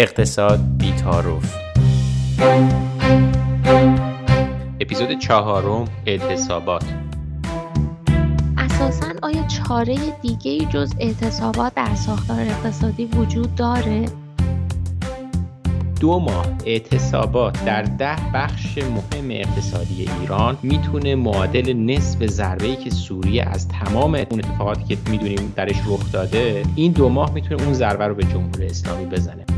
اقتصاد بیتاروف. اپیزود چهارم اعتصابات. اساسا آیا چاره دیگه جز اعتصابات در ساختار اقتصادی وجود داره؟ دو ماه اعتصابات در ده بخش مهم اقتصادی ایران می‌تونه معادل نصف ضربه‌ای که سوریه از تمام اون اتفاقاتی که می‌دونیم درش رخ داده این دو ماه می‌تونه اون ضربه رو به جمهوری اسلامی بزنه.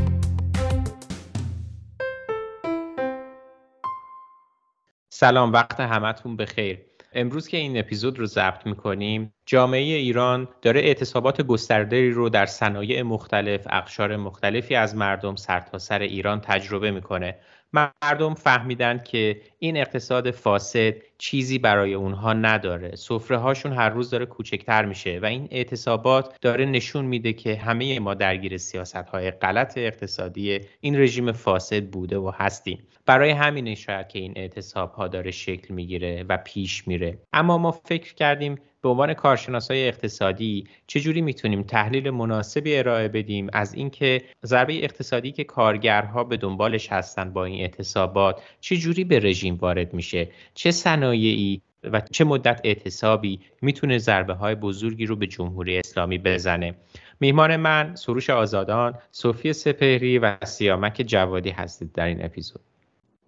سلام وقت همتون بخیر. امروز که این اپیزود رو ضبط می‌کنیم جامعه ایران داره اعتصابات گسترده‌ای رو در صنایع مختلف اقشار مختلفی از مردم سرتاسر سر ایران تجربه می‌کنه. مردم فهمیدن که این اقتصاد فاسد چیزی برای اونها نداره. سفره هاشون هر روز داره کوچکتر میشه و این اعتصابات داره نشون میده که همه ما درگیر سیاست های غلط اقتصادی این رژیم فاسد بوده و هستیم. برای همین شاید که این اعتصاب ها داره شکل می‌گیره و پیش میره. اما ما فکر کردیم به عنوان کارشناسای اقتصادی چجوری می‌تونیم تحلیل مناسبی ارائه بدیم از اینکه ضربه اقتصادی که کارگرها به دنبالش هستن با این اعتصابات چجوری به رژیم وارد میشه؟ چه صنایعی و چه مدت اعتصابی می‌تونه ضربه های بزرگی رو به جمهوری اسلامی بزنه؟ میهمان من سروش آزادان صوفی سپهری و سیامک جوادی هستید در این اپیزود.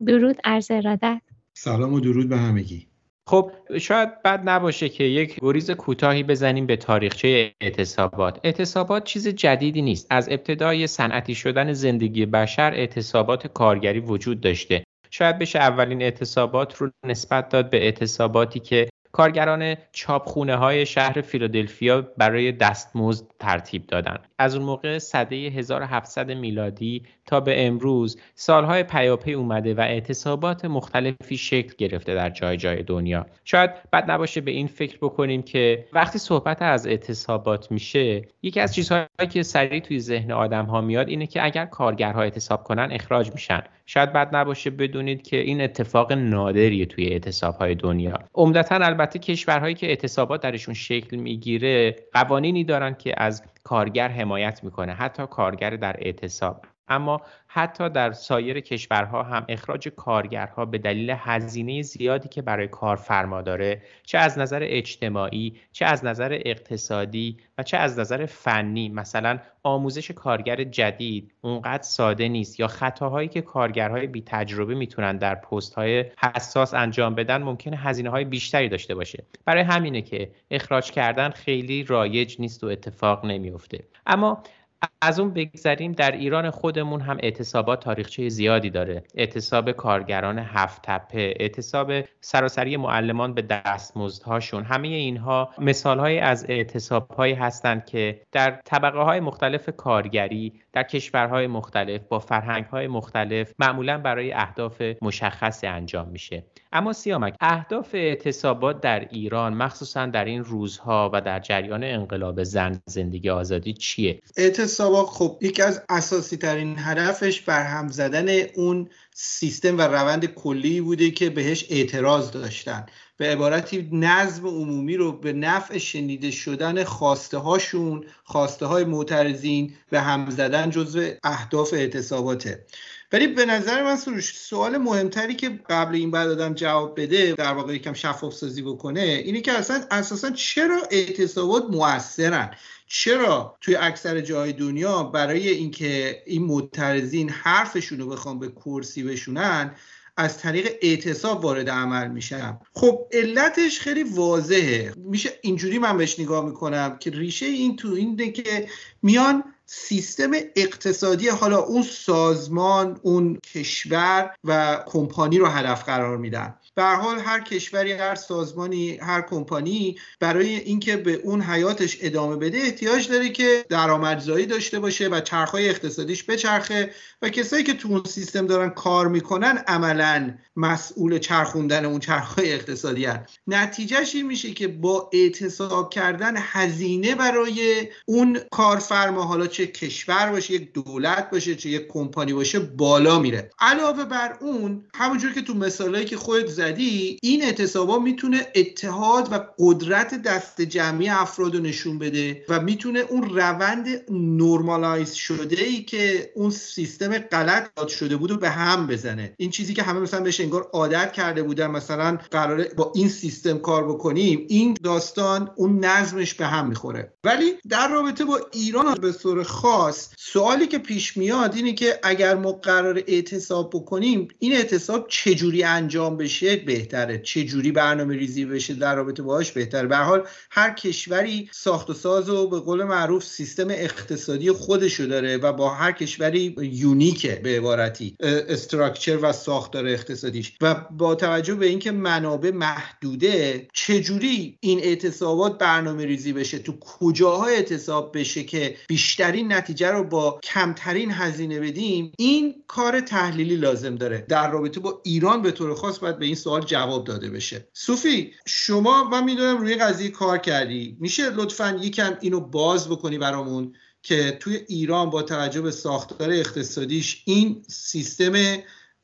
درود عرض ارادت. سلام و درود به همگی. خب شاید بد نباشه که یک گریز کوتاهی بزنیم به تاریخچه اعتصابات. اعتصابات چیز جدیدی نیست. از ابتدای صنعتی شدن زندگی بشر اعتصابات کارگری وجود داشته. شاید بشه اولین اعتصابات رو نسبت داد به اعتصاباتی که کارگران چاپخونه های شهر فیلادلفیا برای دستمزد ترتیب دادند. از اون موقع سده 1700 میلادی تا به امروز سالهای پیاپی اومده و اعتصابات مختلفی شکل گرفته در جای جای دنیا. شاید بد نباشه به این فکر بکنیم که وقتی صحبت از اعتصابات میشه یکی از چیزهایی که سریع توی ذهن آدم ها میاد اینه که اگر کارگرها اعتصاب کنن اخراج میشن. شاید بد نباشه بدونید که این اتفاق نادریه توی اعتصاب های دنیا. عمدتا البته کشورهایی که اعتصابات درشون شکل می‌گیره قوانینی دارن که از کارگر حمایت می‌کنه حتی کارگر در اعتصاب. اما حتی در سایر کشورها هم اخراج کارگرها به دلیل هزینه زیادی که برای کارفرما داره چه از نظر اجتماعی چه از نظر اقتصادی و چه از نظر فنی مثلا آموزش کارگر جدید اونقدر ساده نیست یا خطاهایی که کارگرهای بی تجربه می‌تونن در پست های حساس انجام بدن ممکنه هزینه های بیشتری داشته باشه. برای همینه که اخراج کردن خیلی رایج نیست و اتفاق نمیفته اما از اون بگذریم در ایران خودمون هم اعتصابات تاریخچه زیادی داره. اعتصاب کارگران هفت تپه اعتصاب سراسری معلمان به دستمزدهاشون. همه اینها مثال های از اعتصاب هایی هستند که در طبقه های مختلف کارگری در کشورهای مختلف با فرهنگ های مختلف معمولا برای اهداف مشخصی انجام میشه. اما سیامک اهداف اعتصابات در ایران مخصوصا در این روزها و در جریان انقلاب زن زندگی آزادی چیه؟ اعتصابات خب یکی از اساسی ترین هدفش برهم زدن اون سیستم و روند کلی بوده که بهش اعتراض داشتن. به عبارتی نظم عمومی رو به نفع شنیده شدن خواسته هاشون خواسته های معترضین به هم زدن جزو اهداف اعتصاباته. ولی به نظر من سروش سوال مهمتری که قبل این بعد آدم جواب بده در واقع یکم شفاف سازی بکنه اینه که اصلا اساسا چرا اعتصابات موثرن؟ چرا توی اکثر جای دنیا برای اینکه این معترضین حرفشون رو بخوام به کرسی بشونن از طریق اعتصاب وارد عمل میشن. خب علتش خیلی واضحه. میشه اینجوری من بهش نگاه می‌کنم که ریشه این تو اینه که میان سیستم اقتصادی حالا اون سازمان اون کشور و کمپانی رو هدف قرار میدن. به حال هر کشوری هر سازمانی هر کمپانی برای اینکه به اون حیاتش ادامه بده احتیاج داره که درآمدزایی داشته باشه و چرخهای اقتصادیش بچرخه و کسایی که تو اون سیستم دارن کار می‌کنن عملا مسئول چرخوندن اون چرخهای اقتصادی هن. نتیجهش این میشه که با اعتصاب کردن هزینه برای اون کارفرما حالا چه کشور باشه یک دولت باشه چه یک کمپانی باشه بالا میره علاوه بر اون همونجور که تو مثالهایی که خودت زدی این اعتصابا می‌تونه اتحاد و قدرت دست جمعی افراد رو نشون بده و می‌تونه اون روند نرمالایز شده ای که اون سیستم غلط داد شده بود و به هم بزنه. این چیزی که همه مثلا بهش انگار عادت کرده بودن مثلا قراره با این سیستم کار بکنیم این داستان اون نظمش به هم می‌خوره. ولی در رابطه با ایران به صور خاص سوالی که پیش میاد اینه که اگر ما قرار اعتصاب بکنیم این اعتصاب چجوری انجام بشه؟ بهتره. چجوری برنامه ریزی بشه در رابطه باهاش بهتره. به حال هر کشوری ساخت و ساز و به قول معروف سیستم اقتصادی خودشو داره و با هر کشوری یونیکه به عبارتی استراکچر و ساختار اقتصادیش. و با توجه به اینکه منابع محدوده چجوری این اعتصابات برنامه ریزی بشه؟ تو کجاها اعتصاب بشه که بیشترین نتیجه رو با کمترین هزینه بدیم؟ این کار تحلیلی لازم داره. در رابطه با ایران به طور خاص باید به این سوال جواب داده بشه. صوفی شما من می‌دونم روی قضیه کار کردی. میشه لطفا یکم اینو باز بکنی برامون که توی ایران با توجه به ساختار اقتصادیش این سیستم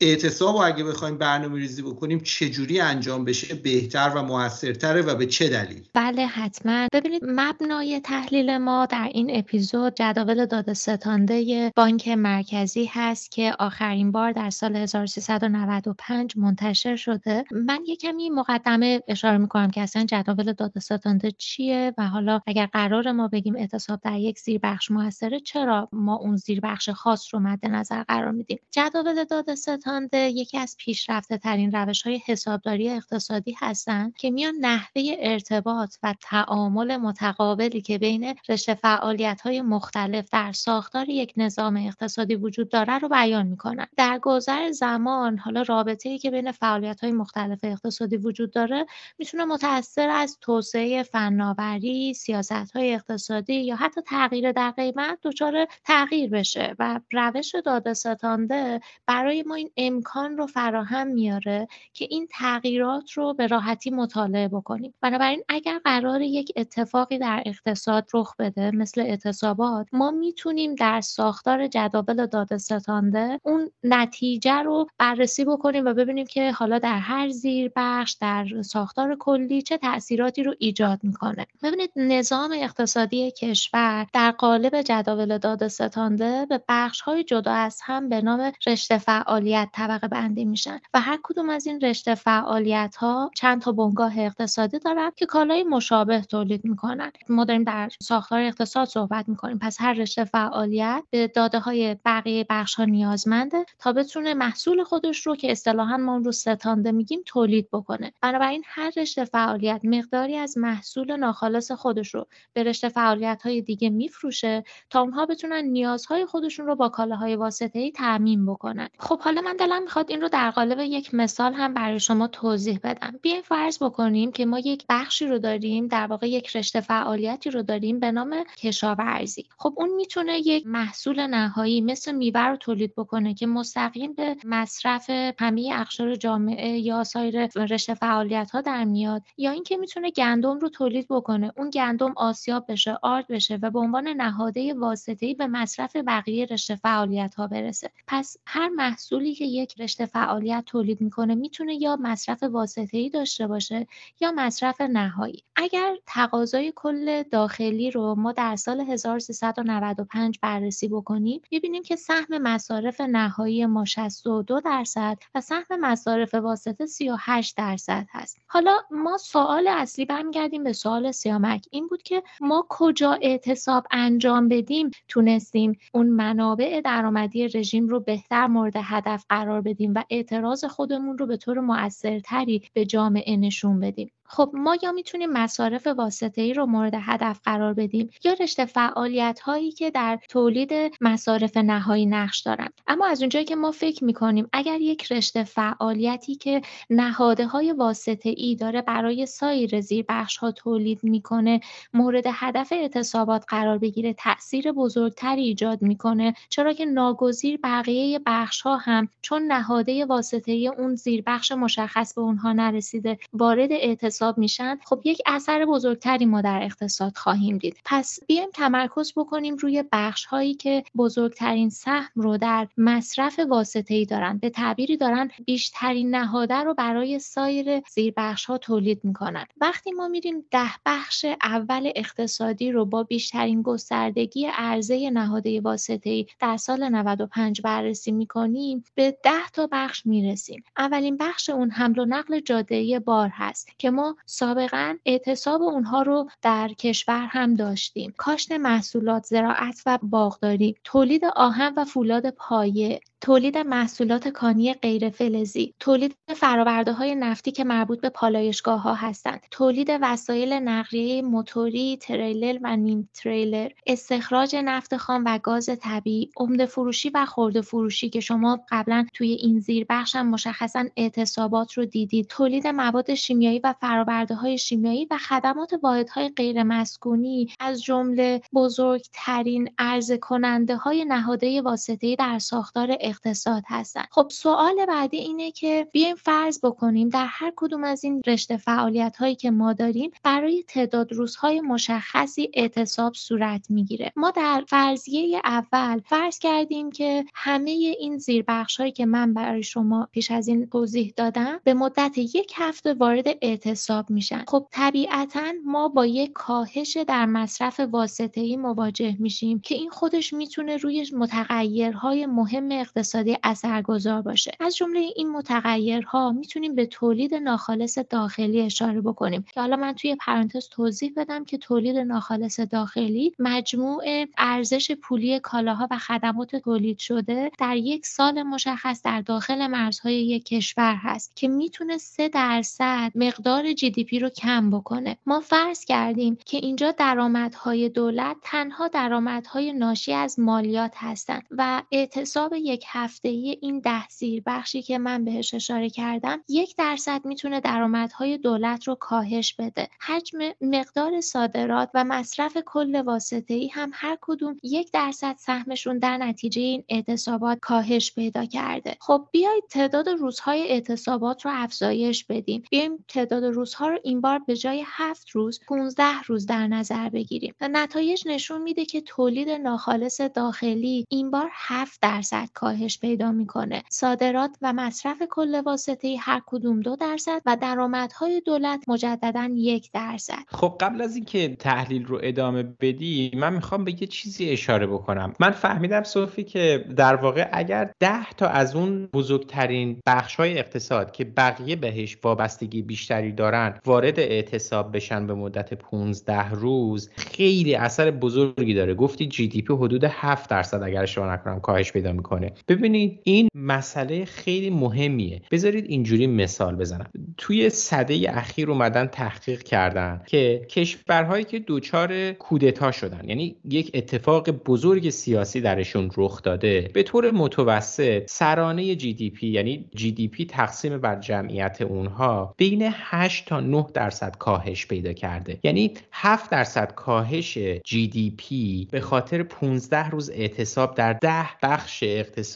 اعتصاب و اگه بخوایم برنامه ریزی بکنیم چجوری انجام بشه؟ بهتر و موثرتره و به چه دلیل؟ بله حتما. ببینید مبنای تحلیل ما در این اپیزود جداول داده ستانده بانک مرکزی هست که آخرین بار در سال 1395 منتشر شده. من یه کمی مقدمه اشاره می‌کنم که اصلا جداول داده ستانده چیه و حالا اگر قرار ما بگیم اعتصاب در یک زیربخش موثره چرا ما اون زیربخش خاص رو مد نظر قرار میدیم؟ جداول داده ستانده یکی از پیشرفته ترین روش های حسابداری اقتصادی هستند که میان نحوه ارتباط و تعامل متقابلی که بین رشته فعالیت های مختلف در ساختار یک نظام اقتصادی وجود داره رو بیان می‌کنن در گذر زمان حالا رابطه ای که بین فعالیت های مختلف اقتصادی وجود داره می‌تونه متأثر از توسعه فناوری سیاست های اقتصادی یا حتی تغییر در قیمت دچار تغییر بشه و روش داده ستانده برای ما این امکان رو فراهم میاره که این تغییرات رو به راحتی مطالعه بکنیم. بنابراین اگر قرار یک اتفاقی در اقتصاد رخ بده مثل اعتصابات ما می‌تونیم در ساختار جداول داده ستانده اون نتیجه رو بررسی بکنیم و ببینیم که حالا در هر زیر بخش در ساختار کلی چه تاثیراتی رو ایجاد می‌کنه. ببینید نظام اقتصادی کشور در قالب جداول داده ستانده به بخش های جدا از هم به نام رشته فعالیت طبقه بندی میشن و هر کدوم از این رشته فعالیت ها چند تا بنگاه اقتصادی دارن که کالای مشابه تولید می‌کنن. ما داریم در ساختار اقتصاد صحبت می‌کنیم. پس هر رشته فعالیت به داده های بقیه بخش ها نیازمنده تا بتونه محصول خودش رو که اصطلاحا ما اون رو ستانده میگیم تولید بکنه. بنابراین هر رشته فعالیت مقداری از محصول ناخالص خودش رو به رشته فعالیت های دیگه میفروشه تا اونها بتونن نیازهای خودشون رو با کالاهای واسطه ای تامین بکنن. خب حالا من دلم می‌خواد این رو در قالب یک مثال هم برای شما توضیح بدم. بیاین فرض بکنیم که ما یک بخشی رو داریم در واقع یک رشته فعالیتی رو داریم به نام کشاورزی. خب اون می‌تونه یک محصول نهایی مثل میوه رو تولید بکنه که مستقیم به مصرف همه اقشار جامعه یا سایر رشته فعالیت ها در میاد یا اینکه می‌تونه گندم رو تولید بکنه. اون گندم آسیاب بشه آرد بشه و به عنوان نهاده واسطه‌ای به مصرف بقیه رشته فعالیت ها برسه. پس هر محصولی که یک رشته فعالیت تولید می‌کنه می‌تونه یا مصرف واسطه‌ای داشته باشه یا مصرف نهایی. اگر تقاضای کل داخلی رو ما در سال 1395 بررسی بکنیم ببینیم که سهم مصارف نهایی ما 62 درصد و سهم مصارف واسطه 38 درصد هست. حالا ما سوال اصلی برمیگردیم به سوال سیامک. این بود که ما کجا اعتصاب انجام بدیم؟ تونستیم اون منابع درآمدی رژیم رو بهتر مورد هدف قرار بدیم و اعتراض خودمون رو به طور مؤثرتری به جامعه نشون بدیم. خب ما یا می‌تونیم مصارف واسطه ای رو مورد هدف قرار بدیم یا رشته فعالیت هایی که در تولید مصارف نهایی نقش دارن اما از اونجایی که ما فکر می‌کنیم اگر یک رشته فعالیتی که نهاده های واسطه ای داره برای سایر زیر بخش ها تولید می‌کنه مورد هدف اعتصابات قرار بگیره تاثیر بزرگتری ایجاد می‌کنه چرا که ناگزیر بقیه بخش ها هم چون نهاده واسطه ای اون زیر بخش مشخص به اونها نرسیده وارد اعتصاب حساب میشن خب یک اثر بزرگتری ما در اقتصاد خواهیم دید. پس بیایم تمرکز بکنیم روی بخش هایی که بزرگترین سهم رو در مصرف واسطه ای دارن. به تعبیری دارن بیشترین نهاده رو برای سایر زیربخش ها تولید می‌کنن. وقتی ما میریم ده بخش اول اقتصادی رو با بیشترین گستردگی عرضه نهاده واسطه ای در سال 95 بررسی می‌کنیم به ده تا بخش می‌رسیم. اولین بخش اون حمل و نقل جاده بار هست که ما سابقا اعتصاب اونها رو در کشور هم داشتیم. کاشت محصولات زراعت و باغداری تولید آهن و فولاد پایه. تولید محصولات کانی غیر فلزی، تولید فراورده های نفتی که مربوط به پالایشگاه ها هستند، تولید وسایل نقلیه موتوری، تریلر و نیم تریلر، استخراج نفت خام و گاز طبیعی، عمده فروشی و خورده فروشی که شما قبلا توی این زیر بخش هم مشخصا اعتصابات رو دیدید، تولید مواد شیمیایی و فراورده های شیمیایی و خدمات واحدهای غیر مسکونی از جمله بزرگترین عرضه کننده های نهاده واسطه در ساختار اقتصاد هستن. خب سوال بعدی اینه که بیایم فرض بکنیم در هر کدوم از این رشته فعالیت هایی که ما داریم برای تعداد روزهای مشخصی اعتصاب صورت می‌گیره. ما در فرضیه اول فرض کردیم که همه این زیربخش هایی که من برای شما پیش از این توضیح دادم به مدت یک هفته وارد اعتصاب میشن. خب طبیعتا ما با یک کاهش در مصرف واسطه ای مواجه میشیم که این خودش می‌تونه روی متغیرهای مهم اقتصادی اثرگذار باشه. از جمله این متغیرها می‌تونیم به تولید ناخالص داخلی اشاره بکنیم. که حالا من توی پرانتز توضیح بدم که تولید ناخالص داخلی مجموع ارزش پولی کالاها و خدمات تولید شده در یک سال مشخص در داخل مرزهای یک کشور هست که می‌تونه سه درصد مقدار جی دی پی رو کم بکنه. ما فرض کردیم که اینجا درآمدهای دولت تنها درآمدهای ناشی از مالیات هستند و اعتصاب یک هفته این ده زیر بخشی که من بهش اشاره کردم یک درصد می‌تونه درآمدهای دولت رو کاهش بده. حجم مقدار صادرات و مصرف کل واسطه ای هم هر کدوم یک درصد سهمشون در نتیجه این اعتصابات کاهش پیدا کرده. خب بیایید تعداد روزهای اعتصابات رو افزایش بدیم. بیایم تعداد روزها رو این بار به جای هفت روز 15 روز در نظر بگیریم. و نتایج نشون میده که تولید ناخالص داخلی این بار 7 درصد کاهش پیدا می‌کنه. صادرات و مصرف کل واسطه هر کدوم دو درصد و درآمدهای دولت مجددا یک درصد. خب قبل از اینکه تحلیل رو ادامه بدی من می‌خوام به یه چیزی اشاره بکنم. من فهمیدم صوفی که در واقع اگر ده تا از اون بزرگترین بخش های اقتصاد که بقیه بهش وابستگی بیشتری دارن وارد اعتصاب بشن به مدت 15 روز خیلی اثر بزرگی داره. گفتی جی دی پی حدود 7 درصد اگر اشتباه نکنم کاهش پیدا می‌کنه. ببینید این مسئله خیلی مهمیه. بذارید اینجوری مثال بزنم. توی صده اخیر اومدن تحقیق کردن که کشورهایی که دچار کودتا شدن یعنی یک اتفاق بزرگ سیاسی درشون رخ داده به طور متوسط سرانه جی دی پی یعنی جی دی پی تقسیم بر جمعیت اونها بین 8 تا 9 درصد کاهش پیدا کرده. یعنی 7 درصد کاهش GDP به خاطر 15 روز اعتصاب در ده بخش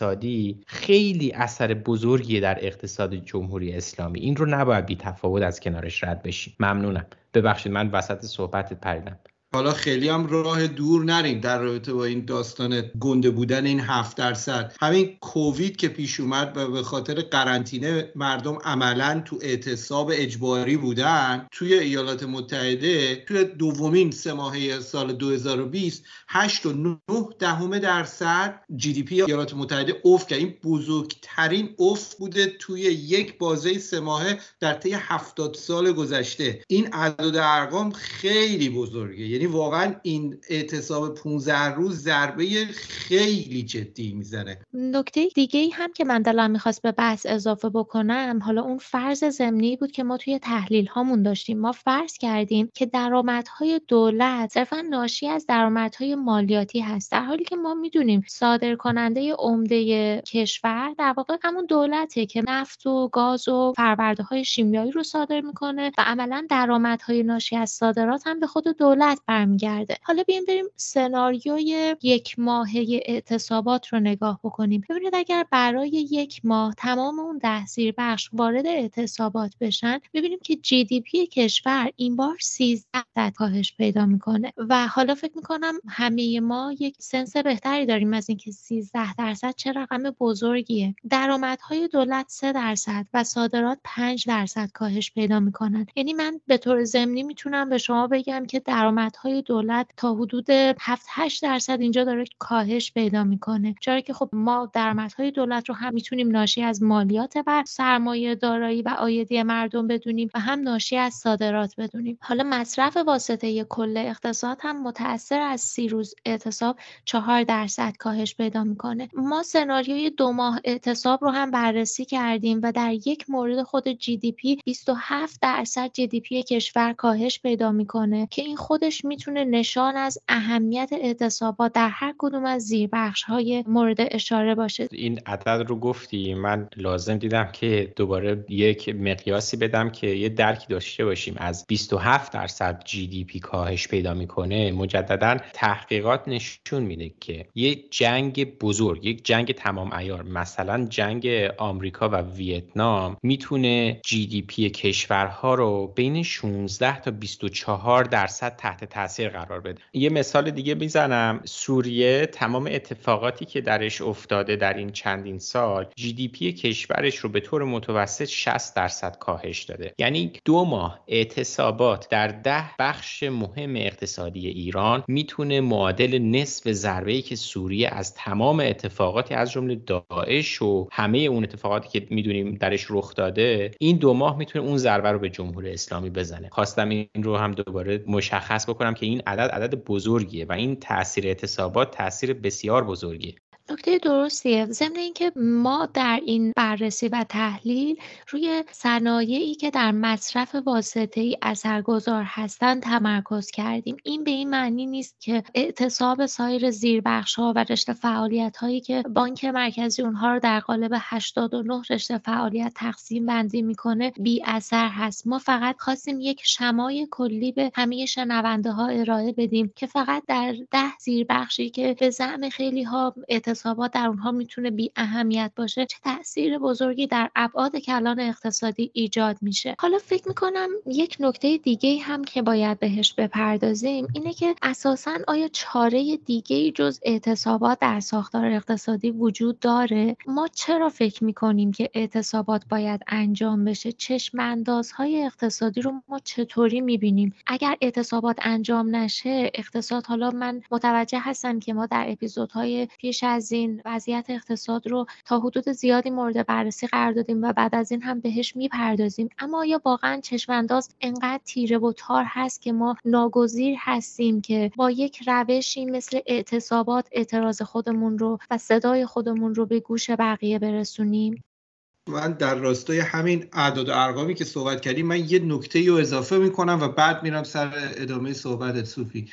اقتصادی خیلی اثر بزرگی در اقتصاد جمهوری اسلامی. این رو نباید بی تفاوت از کنارش رد بشیم. ممنونم. ببخشید من وسط صحبتت پریدم. حالا خیلی هم راه دور نریم در رابطه با این داستان گنده بودن این هفت درصد. همین کووید که پیش اومد و به خاطر قرنطینه مردم عملا تو اعتصاب اجباری بودن توی ایالات متحده توی دومین سه ماهه سال 2020 8 و 9 دهم درصد جی دی پی ایالات متحده افت کرد. این بزرگترین افت بوده توی یک بازه سه ماهه در طی 70 سال گذشته. این عدد ارقام خیلی بزرگه. یعنی یعنی واقعا این اعتصاب 15 روز ضربه خیلی جدی می‌زنه نکته دیگه ای هم که من دلم می‌خواست به بحث اضافه بکنم حالا اون فرض زمینی بود که ما توی تحلیل هامون داشتیم. ما فرض کردیم که درآمدهای دولت صرفا ناشی از درآمدهای مالیاتی هست. در حالی که ما می‌دونیم صادر کننده عمده کشور در واقع همون دولته که نفت و گاز و فرورده های شیمیایی رو صادر می‌کنه و عملا درآمدهای ناشی از صادرات هم به خود دولت برمیگرده. حالا بیایم بریم سناریوی یک ماهه اعتصابات رو نگاه بکنیم. ببینید اگر برای یک ماه تمام اون ده زیر بخش وارد اعتصابات بشن ببینیم که جی دی پی کشور این بار 13 درصد کاهش پیدا می‌کنه. و حالا فکر می‌کنم همه ما یک سنس بهتری داریم از اینکه 13 درصد چه رقم بزرگیه. درآمدهای دولت 3 درصد و صادرات 5 درصد کاهش پیدا می‌کنن. یعنی من به طور ضمنی می‌تونم به شما بگم که درآمدهای دولت تا حدود 7 8 درصد اینجا داره کاهش پیدا می‌کنه. چرا که خب ما درآمدهای دولت رو هم می‌تونیم ناشی از مالیات بر سرمایه دارایی و عایدی مردم بدونیم و هم ناشی از صادرات بدونیم. حالا مصرف واسطه کل اقتصاد هم متاثر از سی روز اعتصاب 4 درصد کاهش پیدا می‌کنه. ما سناریوی دو ماه اعتصاب رو هم بررسی کردیم و در یک مورد خود جی دی پی 27 درصد جی دی پی کشور کاهش پیدا می‌کنه که این خودش می‌تونه نشان از اهمیت اعتصابات در هر کدوم از زیربخش های مورد اشاره باشه. این عدد رو گفتی من لازم دیدم که دوباره یک مقیاسی بدم که یه درکی داشته باشیم. از 27 درصد GDP کاهش پیدا می‌کنه مجددا تحقیقات نشون میده که یک جنگ بزرگ یک جنگ تمام عیار مثلا جنگ آمریکا و ویتنام می‌تونه GDP کشورها رو بین 16 تا 24 درصد تحت تاثیر قرار بده. یه مثال دیگه می‌زنم. سوریه تمام اتفاقاتی که درش افتاده در این چندین سال GDP کشورش رو به طور متوسط 60 درصد کاهش داده. یعنی دو ماه اعتصابات در ده بخش مهم اقتصادی ایران می‌تونه معادل نصف ضربه که سوریه از تمام اتفاقاتی از جمله داعش و همه اون اتفاقاتی که می‌دونیم درش رخ داده این دو ماه می‌تونه اون ضربه رو به جمهوری اسلامی بزنه. خواستم این رو هم دوباره مشخص بکنم. که این عدد عدد بزرگیه و این تاثیر اعتصابات تاثیر بسیار بزرگیه. نکته درستیه. ضمن اینکه ما در این بررسی و تحلیل روی صنایعی که در مصرف واسطه ای اثرگذار هستند تمرکز کردیم. این به این معنی نیست که اعتصاب سایر زیربخش ها و رشته فعالیت هایی که بانک مرکزی اونها رو در قالب 89 رشته فعالیت تقسیم بندی می‌کنه بی اثر هست. ما فقط خواستیم یک شمای کلی به همه شنونده ها ارائه بدیم که فقط در ده زیربخشی که به زعم خیلی ها اعتصابات در اونها می‌تونه بی اهمیت باشه چه تاثیر بزرگی در ابعاد کلان اقتصادی ایجاد میشه. حالا فکر می‌کنم یک نکته دیگه هم که باید بهش بپردازیم اینه که اساسا آیا چاره دیگه جز اعتصابات در ساختار اقتصادی وجود داره؟ ما چرا فکر می‌کنیم که اعتصابات باید انجام بشه؟ چشم های اقتصادی رو ما چطوری می‌بینیم؟ اگر اعتصابات انجام نشه اقتصاد حالا من متوجه هستم که ما در اپیزودهای پیش این وضعیت اقتصاد رو تا حدود زیادی مورد بررسی قرار دادیم و بعد از این هم بهش می‌پردازیم. اما آیا واقعا چشمانداز انقدر تیره و تار هست که ما ناگزیر هستیم که با یک روشی مثل اعتصابات اعتراض خودمون رو و صدای خودمون رو به گوش بقیه برسونیم؟ من در راستای همین اعداد و ارقامی که صحبت کردیم من یه نکته رو اضافه می‌کنم و بعد میرم سر ادامه صحبت صوفی.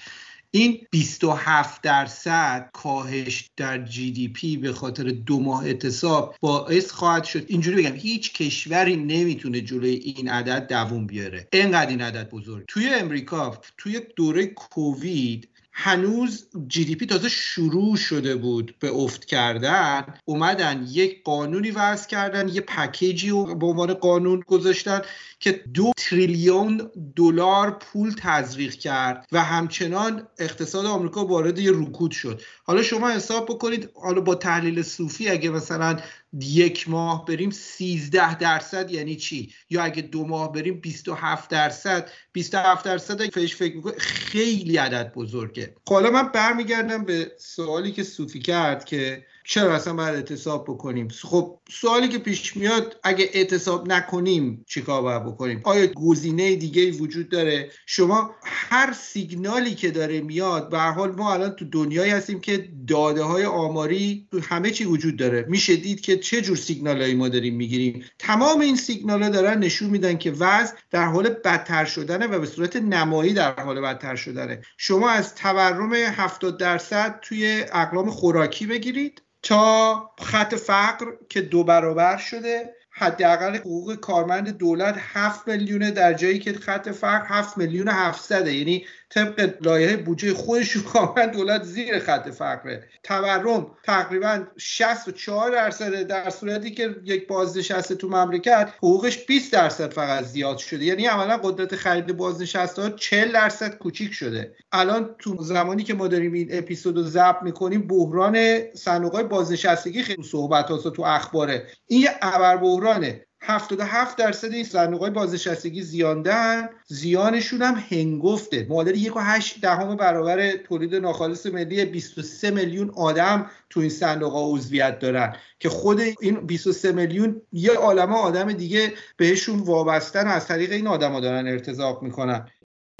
این 27 درصد کاهش در GDP به خاطر دو ماه اعتصاب باعث خواهد شد. اینجوری بگم هیچ کشوری نمی‌تونه جلوی این عدد دووم بیاره. انقدر این عدد بزرگ. توی امریکا توی دوره کووید هنوز GDP تازه شروع شده بود به افت کردن. اومدن یک قانونی وضع کردن یه پکیجی رو به عنوان قانون گذاشتن که دو تریلیون دلار پول تزریق کرد و همچنان اقتصاد آمریکا وارد یه رکود شد. حالا شما حساب بکنید حالا با تحلیل صوفی اگه مثلا یک ماه بریم 13 درصد یعنی چی؟ یا اگه دو ماه بریم 27 درصد؟ 27 درصد اگه فکر می‌کنه خیلی عدد بزرگه. خب حالا من برمیگردم به سوالی که صوفی کرد که چرا اصلا باید اعتصاب بکنیم. خب سوالی که پیش میاد اگه اعتصاب نکنیم چیکار باید بکنیم؟ آیا گزینه دیگه وجود داره؟ شما هر سیگنالی که داره میاد به حال ما الان تو دنیایی هستیم که داده های آماری تو همه چی وجود داره. میشه دید که چه جور سیگنالایی ما داریم می‌گیریم. تمام این سیگنال ها دارن نشون میدن که وضع در حال بدتر شدنه و به صورت نمایی در حال بدتر شدنه. شما از تورم 70 درصد توی اقلام خوراکی بگیرید. تا خط فقر که دو برابر شده حداقل حقوق کارمند دولت 7 میلیونه در جایی که خط فقر 7 میلیون 700 یعنی طبق لایحه بودجه خودشون کاملا دولت زیر خط فقره. تورم تقریبا 64 درصد در صورتی که یک بازنشسته تو مملکت حقوقش 20 درصد فقط زیاد شده. یعنی عملا قدرت خرید بازنشسته ها 40 درصد کوچیک شده. الان تو زمانی که ما داریم این اپیزود رو ضبط می‌کنیم بحران صندوق های بازنشستگی خیلی صحبت هاست تو اخباره. این یه ابر بحرانه 77 درصد این صندوق های بازنشستگی زیاندن زیانشون هم هنگفته. معادل یک و هشت دهم برابر تولید ناخالص ملی 23 میلیون آدم تو این صندوق ها عضویت دارن که خود این 23 میلیون یه عالمه آدم دیگه بهشون وابستن از طریق این آدما دارن ارتزاق می‌کنن.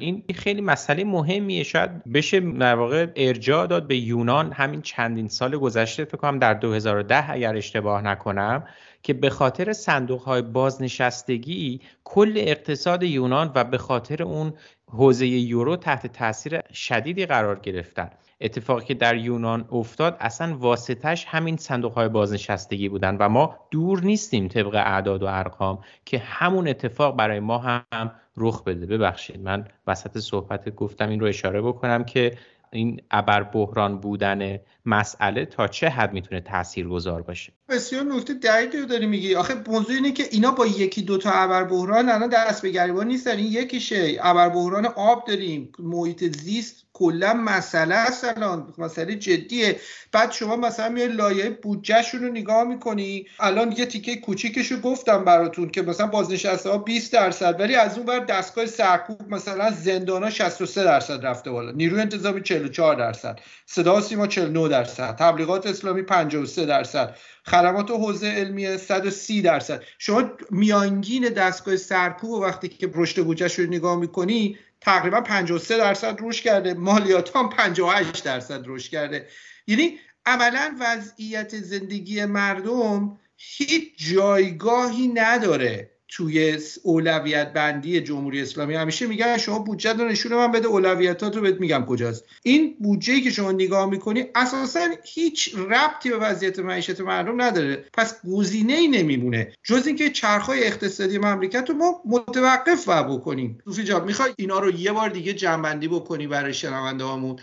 این خیلی مسئله مهمیه. شاید بشه در واقع ارجاع داد به یونان همین چندین سال گذشته. فکر کنم در 2010 اگر اشتباه نکنم که به خاطر صندوق های بازنشستگی کل اقتصاد یونان و به خاطر اون حوزه یورو تحت تاثیر شدیدی قرار گرفتن. اتفاقی که در یونان افتاد اصلا واسطش همین صندوق های بازنشستگی بودن و ما دور نیستیم طبق اعداد و ارقام که همون اتفاق برای ما هم رخ بده. ببخشید من وسط صحبت گفتم این رو اشاره بکنم که این ابر بحران بودن مسئله تا چه حد می‌تونه تأثیر گذار باشه؟ بسیار نکته دقیقی رو داری میگی. آخه موضوع اینه که اینا با یکی دوتا ابر بحران الان دست به گریبان نیستن. این یکیشه. ابر بحران آب داریم. محیط زیست کلا مسئله است الان مسئله جدیه. بعد شما مثلا میای لایه بودجهشون رو نگاه می‌کنی. الان یه تیکه کوچیکش گفتم براتون که مثلا بازنشسته ها 20 درصد ولی از اون بر دستگاه سرکوب مثلا زندان ها 63 درصد رفته بالا. نیروی انتظامی 44 درصد. صدا سیما 49 درصد. تبلیغات اسلامی 53 درصد. خدمات حوزه علمی 130 درصد. شما میانگین دستگاه سرکوب وقتی که رشد بودجهش رو نگاه می‌کنی تقریبا 53 درصد رشد کرده مالیات هم 58 درصد رشد کرده. یعنی عملا وضعیت زندگی مردم هیچ جایگاهی نداره. توی اولویت بندی جمهوری اسلامی همیشه میگن شما بودجه رو نشون من بده اولویتات رو بهت میگم کجاست. این بودجه که شما نگاه می‌کنی اساسا هیچ ربطی به وضعیت معیشت مردم نداره. پس گزینه ای نمیمونه. جز اینکه چرخهای اقتصادی مملکت رو ما متوقف و بکنیم. دوفی جاب می‌خوای اینا رو یه بار دیگه جنبندی بکنی برای شنونده هامون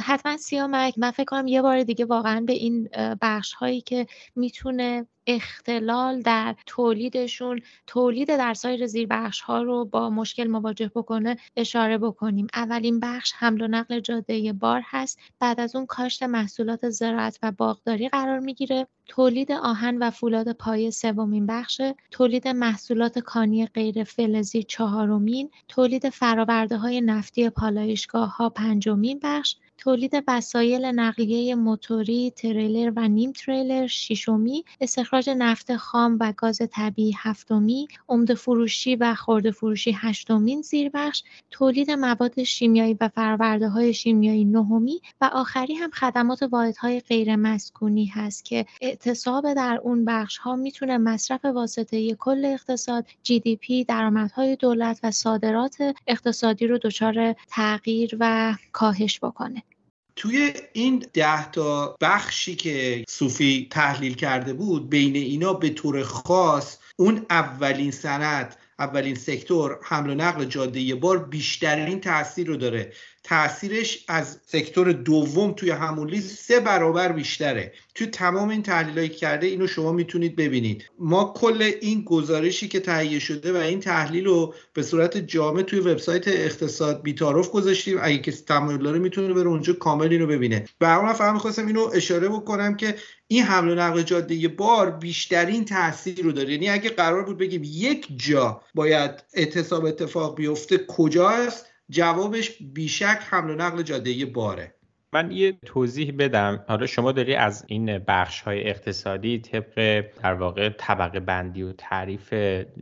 حتما سیامک. من فکر کنم یه بار دیگه واقعا به این بخش هایی که می‌تونه اختلال در تولیدشون تولید در سایر زیربخش ها رو با مشکل مواجه بکنه اشاره بکنیم. اولین بخش حمل و نقل جاده بار هست. بعد از اون کاشت محصولات زراعت و باغداری قرار می‌گیره. تولید آهن و فولاد پایه سومین بخش. تولید محصولات کانی غیر فلزی چهارمین. تولید فراورده های نفتی پالایشگاه ها پنجمین بخش. تولید وسایل نقلیه موتوری، تریلر و نیم تریلر ششمی، استخراج نفت خام و گاز طبیعی هفتمی، فروشی و فروشی هشتمین زیربخش، تولید مواد شیمیایی و های شیمیایی نهمی و آخری هم خدمات واحدهای غیر مسکونی هست که اعتصاب در اون بخش ها می‌تونه مصرف واسطه کل اقتصاد، جی دی پی، درآمدهای دولت و صادرات اقتصادی رو دچار تغییر و کاهش بکنه. توی این ده تا بخشی که صوفی تحلیل کرده بود بین اینا به طور خاص اون اولین سند اولین سکتور حمل و نقل جاده بار بیشترین تاثیر رو داره. تاثیرش از سکتور دوم توی همون لیست سه برابر بیشتره. توی تمام این تحلیلایی کرده اینو شما می‌تونید ببینید. ما کل این گزارشی که تهیه شده و این تحلیل رو به صورت جامع توی وبسایت اقتصاد بیتاروف گذاشتیم. اگه کسی تمایل داره می‌تونه بره اونجا کامل اینو ببینه. و اون فهم می‌خواستم اینو اشاره بکنم که این حمل و نقل جاده بار بیشترین تاثیر رو داره. یعنی اگه قرار بود بگیم یک جا باید اعتصاب اتفاق بیفته کجاست جوابش بیشک حمل و نقل جاده باره. من یه توضیح بدم. حالا شما داری از این بخش های اقتصادی طبق در واقع طبقه بندی و تعریف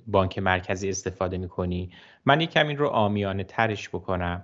بانک مرکزی استفاده می‌کنی. من یکم این رو آمیانه ترش بکنم.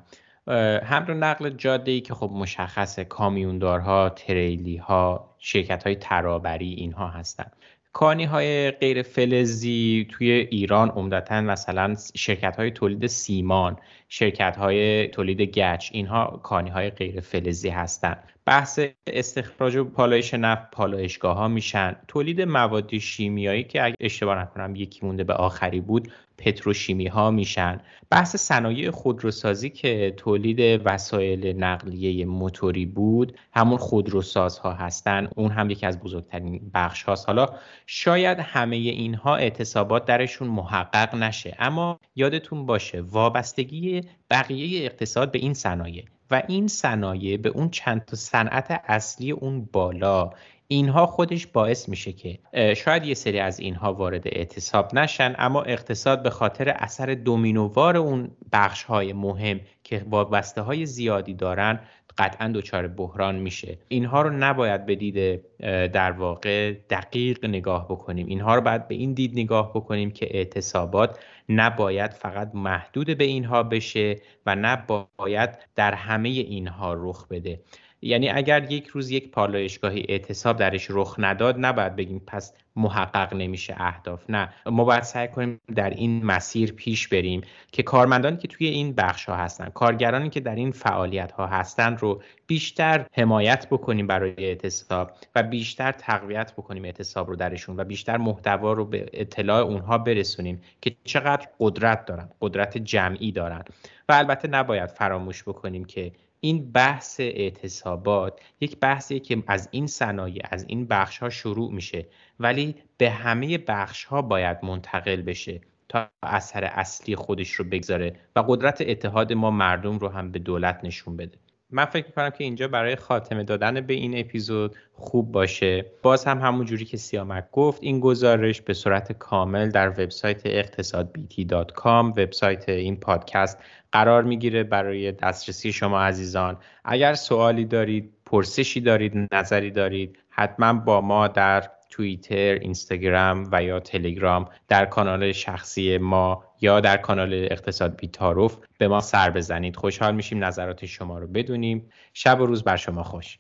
حمل و نقل جاده ای که خب مشخصه کامیوندارها تریلی ها شرکت های ترابری اینها هستن. کانی های غیر فلزی توی ایران عمدتا مثلا شرکت های تولید سیمان شرکت های تولید گچ اینها کانی های غیر فلزی هستند بحث استخراج و پالایش نفت پالایشگاه ها میشن. تولید مواد شیمیایی که اگه اشتباه نکنم یکی مونده به آخری بود پتروشیمی ها میشن. بحث صنایع خودروسازی که تولید وسایل نقلیه موتوری بود همون خودروساز ها هستن. اون هم یکی از بزرگترین بخش هاست حالا شاید همه اینها اعتصابات درشون محقق نشه اما یادتون باشه وابستگی بقیه اقتصاد به این صنایع و این صنایع به اون چند تا صنعت اصلی اون بالا. اینها خودش باعث میشه که شاید یه سری از اینها وارد اعتصاب نشن اما اقتصاد به خاطر اثر دومینووار اون بخش های مهم که وابسته های زیادی دارن قطعا دچار بحران میشه. اینها رو نباید به دید در واقع دقیق نگاه بکنیم. اینها رو باید به این دید نگاه بکنیم که اعتصابات نباید فقط محدود به اینها بشه و نباید در همه اینها رخ بده. یعنی اگر یک روز یک پالایشگاهی اعتصاب درش رخ نداد نباید بگیم پس محقق نمیشه اهداف. نه ما باید سعی کنیم در این مسیر پیش بریم که کارمندانی که توی این بخش ها هستن کارگرانی که در این فعالیت ها هستن رو بیشتر حمایت بکنیم برای اعتصاب و بیشتر تقویت بکنیم اعتصاب رو درشون و بیشتر محتوا رو به اطلاع اونها برسونیم که چقدر قدرت دارن قدرت جمعی دارن. و البته نباید فراموش بکنیم که این بحث اعتصابات یک بحثی که از این صنایع از این بخش ها شروع میشه. ولی به همه بخش ها باید منتقل بشه تا اثر اصلی خودش رو بگذاره و قدرت اتحاد ما مردم رو هم به دولت نشون بده. من فکر می‌کنم که اینجا برای خاتمه دادن به این اپیزود خوب باشه. باز هم همون جوری که سیامک گفت این گزارش به صورت کامل در وبسایت اقتصادبیتی.com وبسایت این پادکست قرار می‌گیره برای دسترسی شما عزیزان. اگر سوالی دارید پرسشی دارید نظری دارید حتما با ما در توییتر، اینستاگرام و یا تلگرام در کانال شخصی ما یا در کانال اقتصاد بیتاروف به ما سر بزنید. خوشحال میشیم نظرات شما رو بدونیم. شب و روز بر شما خوش.